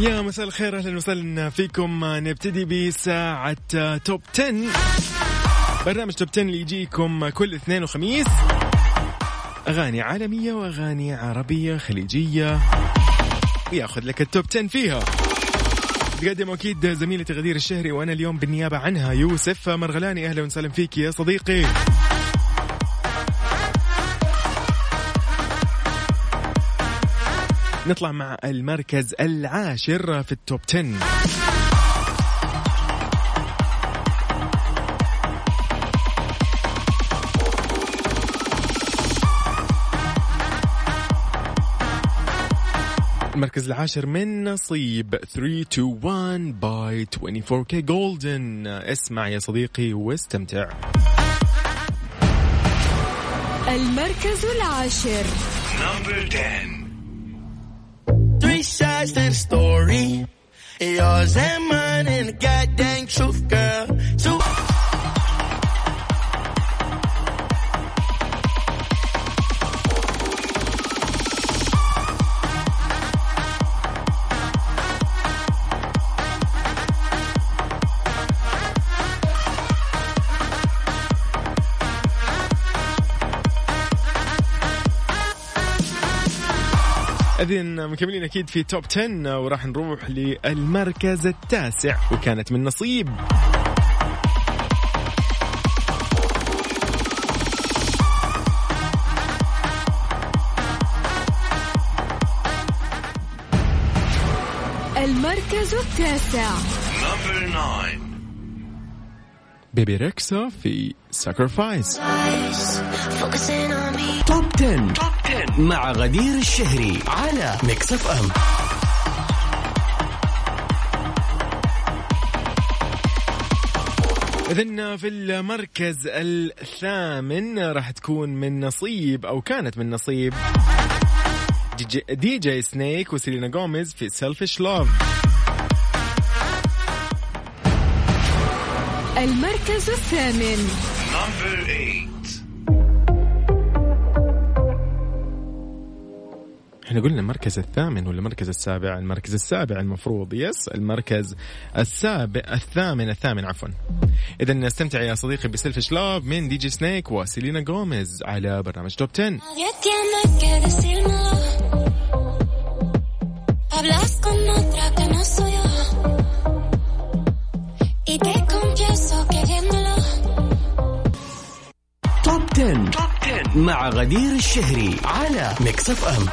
يا مساء الخير أهلا وسهلا فيكم. نبتدي بساعة توب 10 برنامج توب 10 اللي يجيكم كل اثنين وخميس. أغاني عالمية وأغاني عربية خليجية. وياخذ لك التوب 10 فيها. تقدم أكيد زميلتي غدير الشهري وأنا اليوم بالنيابة عنها يوسف مرغلاني. أهلا وسهلا فيك يا صديقي. نطلع مع المركز العاشر في ال Top 10 المركز العاشر من نصيب. 3 2 1 by 24kGoldn اسمع يا صديقي واستمتع. المركز العاشر. نمبر 10 lies to the story. Yours and mine and the goddamn truth, girl. إذن مكملين أكيد في Top 10 وراح نروح للمركز التاسع وكانت من نصيب. المركز التاسع. بيبي ريكسا في Sacrifice Top 10. Top 10 مع غدير الشهري على Mix FM إذن في المركز الثامن راح تكون من نصيب أو كانت من نصيب DJ, DJ Snake وسيلينا جوميز في Selfish Love المركز الثامن. إحنا قلنا المركز الثامن ولا المركز السابع؟ المركز السابع المفروض yes المركز السابع الثامن الثامن عفوا. اذا نستمتع يا صديقي ب Selfish Love من DJ Snake وسيلينا جوميز على برنامج Top 10 غدير الشهري على ميكس اف ام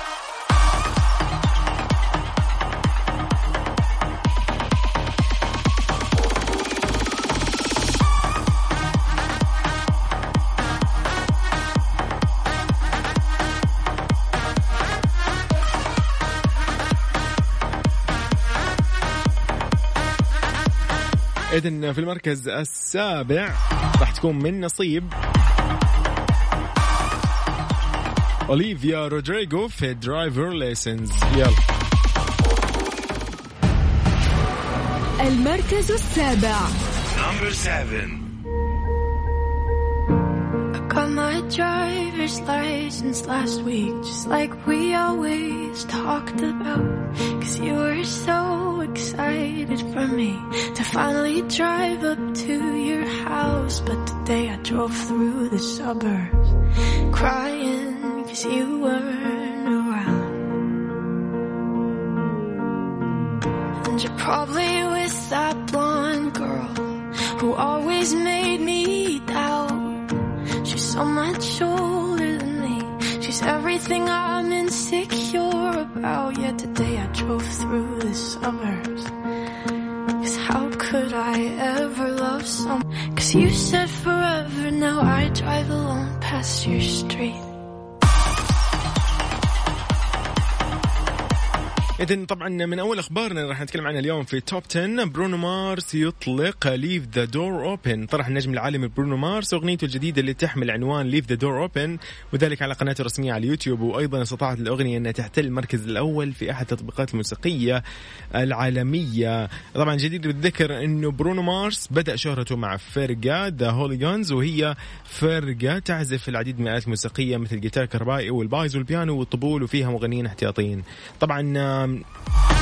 اذا في المركز السابع راح تكون من نصيب اوليفيا رودريغو في درايفر ليسنز يلا المركز السابع Got my driver's license last week, just like we always talked about. Cause you were so excited for me to finally drive up to your house. But today I drove through the suburbs, crying you weren't around. And you're probably with that blonde girl who always made me doubt. She's so much older than me. She's everything I'm insecure about. Yet today I drove through the suburbs. Cause how could I ever love someone? Cause you said forever, now I drive alone past your street. اذا طبعا من أول أخبارنا راح نتكلم عنها اليوم في Top 10 برونو مارس يطلق Leave the Door Open طرح النجم العالمي برونو مارس أغنيته الجديدة اللي تحمل عنوان Leave the Door Open وذلك على قناته الرسمية على اليوتيوب. وأيضا استطاعت الأغنية أنها تحتل المركز الأول في أحد التطبيقات الموسيقية العالمية. طبعا جدير بالذكر إنه برونو مارس بدأ شهرته مع فرقة The Hooligans وهي فرقة تعزف العديد من الآلات الموسيقية مثل الجيتار الكهربائي وال bass والبيانو والطبول وفيها مغنيين احتياطيين. طبعا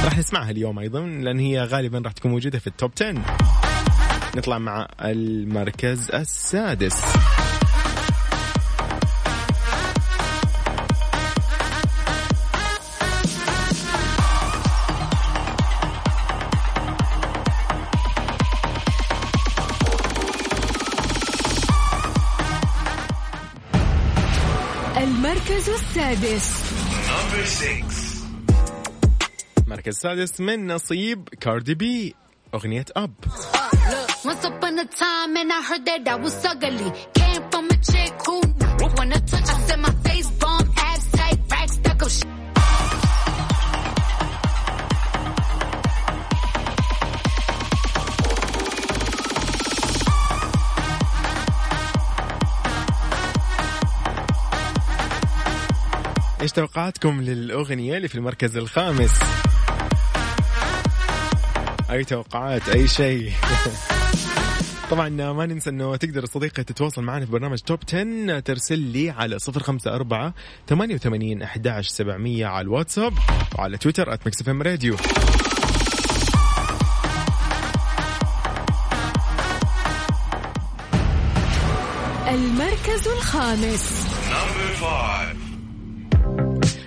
راح نسمعها اليوم أيضا لأن هي غالبا راح تكون موجودة في ال Top 10 نطلع مع المركز السادس. المركز السادس. المركز السادس من نصيب كاردي بي أغنية أب إيش توقعاتكم للأغنية اللي في المركز الخامس؟ أي توقعات أي شيء. طبعا ما ننسى إنه تقدر صديقي تتواصل معنا في برنامج Top 10 ترسل لي على 054 88 11 700 على الواتساب وعلى تويتر @مكسف ام راديو المركز الخامس.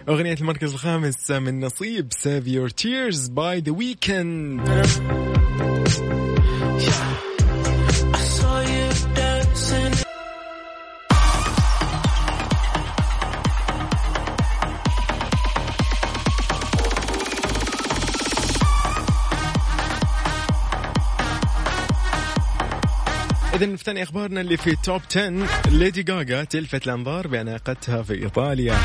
أغنية المركز الخامس من نصيب Save Your Tears by The Weeknd. إذا في ثاني أخبارنا اللي في توب 10 ليدي غاغا تلفت الأنظار بأناقتها في إيطاليا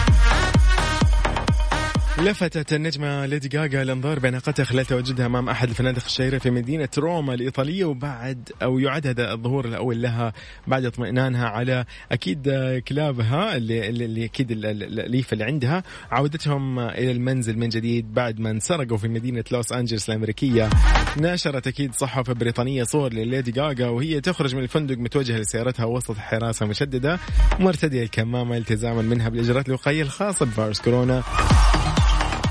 لفتت النجمة ليدي غاغا الانظار بأناقتها خلال تواجدها أمام أحد الفنادق الشهيرة في مدينة روما الإيطالية وبعد أو يعد هذا الظهور الأول لها بعد اطمئنانها على أكيد كلابها اللي, اللي أكيد ال- ال- الأليفة اللي عندها. عودتهم إلى المنزل من جديد بعد ما انسرقوا في مدينة لوس أنجلس الأمريكية. نشرت أكيد صحافة بريطانية صور لليدي غاغا وهي تخرج من الفندق متوجهة لسيارتها وسط حراسة مشددة مرتدية الكمامة التزاما منها بالإجراءات الوقائية الخاصة بفيروس كورونا.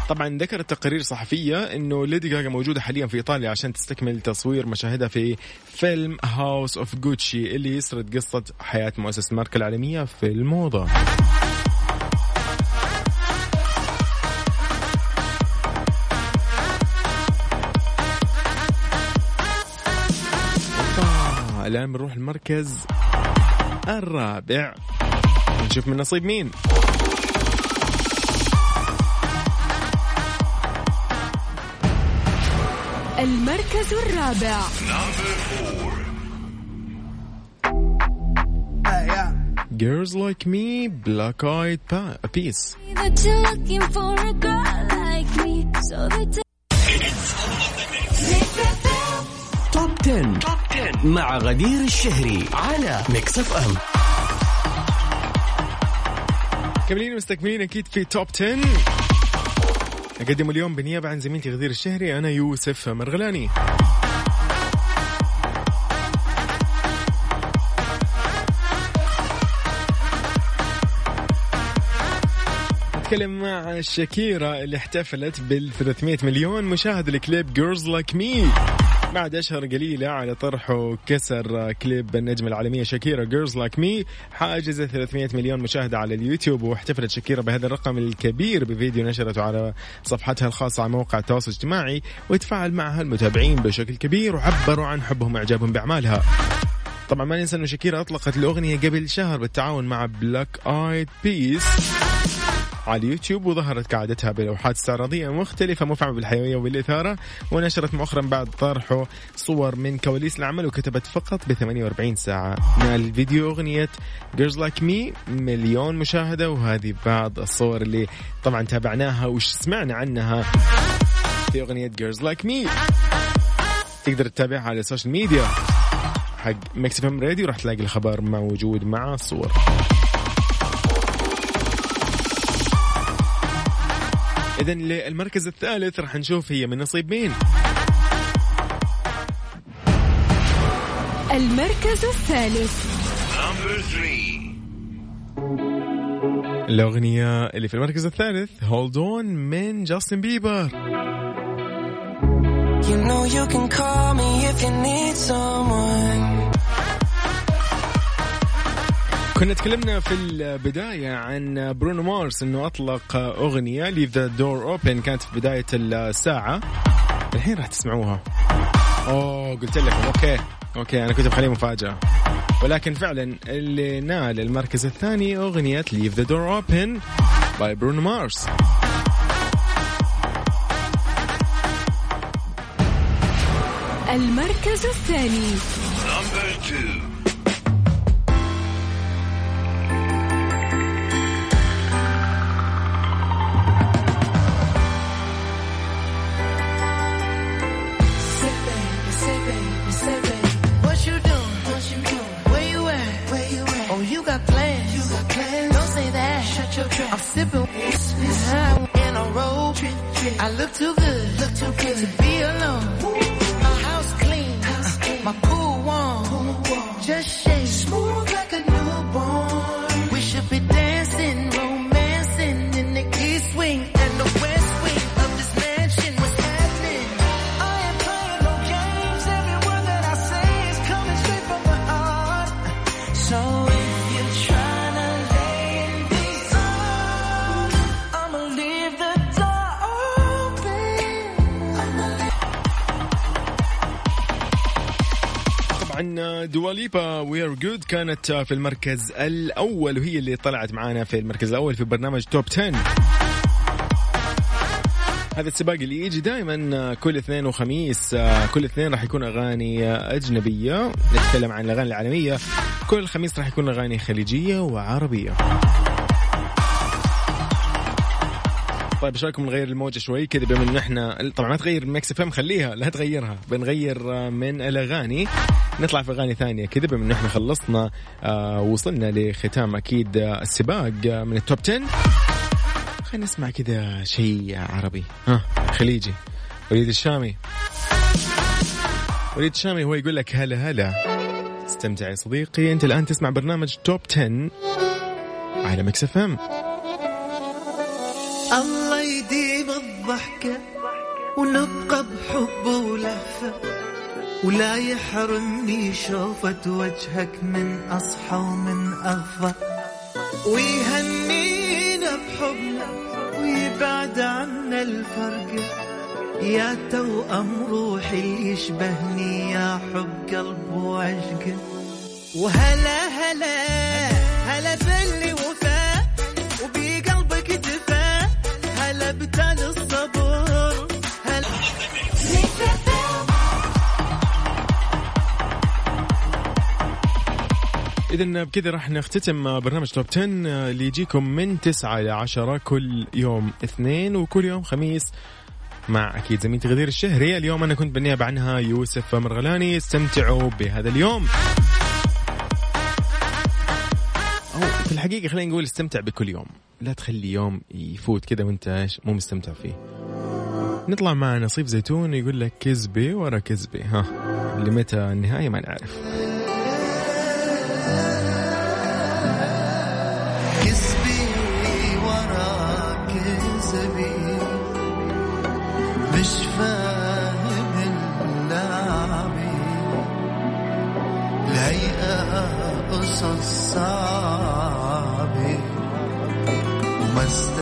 طبعا ذكرت تقارير صحفية إنه ليدي غاغا موجودة حاليا في إيطاليا عشان تستكمل تصوير مشاهدها في فيلم House of Gucci اللي يسرد قصة حياة مؤسسة الماركه العالمية في الموضة. آه، الآن بنروح المركز الرابع نشوف من نصيب مين المركز الرابع Girls Like Me Black Eyed Pa- Peas That you're looking for a girl like me. So that Top 10. Top 10 مع غدير الشهري على Mix FM كملين مستكملين أكيد في Top 10 أقدم اليوم بنيابة عن زميلتي غدير الشهري أنا يوسف مرغلاني. نتكلم مع شاكيرا اللي احتفلت بال 300 مليون مشاهد لكليب Girls Like Me بعد أشهر قليلة على طرحه كسر كليب النجمة العالمية شاكيرا Girls Like Me حاجز 300 مليون مشاهدة على اليوتيوب واحتفلت شاكيرا بهذا الرقم الكبير بفيديو نشرته على صفحتها الخاصة على موقع التواصل الاجتماعي وتفاعل معها المتابعين بشكل كبير وعبروا عن حبهم وإعجابهم بأعمالها. طبعا ما ننسى إنه شاكيرا أطلقت الأغنية قبل شهر بالتعاون مع Black Eyed Peas على اليوتيوب وظهرت قاعدتها بلوحات استعراضية مختلفة مفعمة بالحيوية والإثارة ونشرت مؤخرا بعد طرحه صور من كواليس العمل وكتبت فقط ب 48 ساعة. نال الفيديو أغنية Girls Like Me مليون مشاهدة وهذه بعض الصور اللي طبعا تابعناها وش سمعنا عنها. في أغنية Girls Like Me تقدر تتابعها على السوشيال ميديا حق Mix FM Radio راح تلاقي الخبر موجود مع الصور. اذا للمركز الثالث راح نشوف هي من نصيب مين. المركز الثالث. الأغنية اللي في المركز الثالث Hold On من جاستن بيبر You know you can call me if you need someone. كنا تكلمنا في البداية عن برونو مارس إنه أطلق أغنية Leave the Door Open كانت في بداية الساعة. الحين راح تسمعوها. أوه قلت لكم okay okay أنا كنت بخليه مفاجأة. ولكن فعلا اللي نال المركز الثاني أغنية Leave the Door Open by برونو مارس. المركز الثاني. طبعا دوا ليبا We're Good كانت في المركز الأول وهي اللي طلعت معانا في المركز الأول في برنامج Top 10 هذا السباق اللي يجي دائما كل اثنين وخميس كل اثنين راح يكون أغاني أجنبية. نتكلم عن الأغاني العالمية. كل خميس راح يكون أغاني خليجية وعربية. طيب إيش رأيكم نغير الموجة شوي؟ كذا بما إن إحنا طبعا ما تغير Mix FM خليها لا تغيرها. بنغير من الأغاني. نطلع في أغاني ثانية كذا بما إن إحنا خلصنا آه وصلنا لختام أكيد آه، السباق آه، من ال Top 10 خلينا نسمع كذا شيء عربي. ها خليجي. وليد الشامي. وليد الشامي هو يقول لك هلا هلا. استمتع يا صديقي. أنت الآن تسمع برنامج Top 10 على Mix FM. الله يديم الضحكة ونبقى بحب ولهفة ولا يحرمني شوفة وجهك من أصحى ومن أغفى ويهنينا بحبنا ويبعد عنا الفرقة. يا توأم روحي يشبهني يا حب قلب وعشقة. وهلا هلا هلا باللي إذا بكذا راح نختتم برنامج توب 10 اللي يجيكم من 9 إلى 10 كل يوم اثنين وكل يوم خميس مع أكيد زميلتي غدير الشهري. اليوم أنا كنت بالنيابة عنها يوسف مرغلاني استمتعوا بهذا اليوم. أو في الحقيقة خلينا نقول استمتع بكل يوم. لا تخلي يوم يفوت كذا وأنت إيش؟ مو مستمتع فيه. نطلع مع نصيب زيتون يقول لك كذبي ورا كذبي. ها لمتى النهاية ما نعرف. كسبي ورا كسبي مش فاهم اللعبي الهيئة قصص صعبة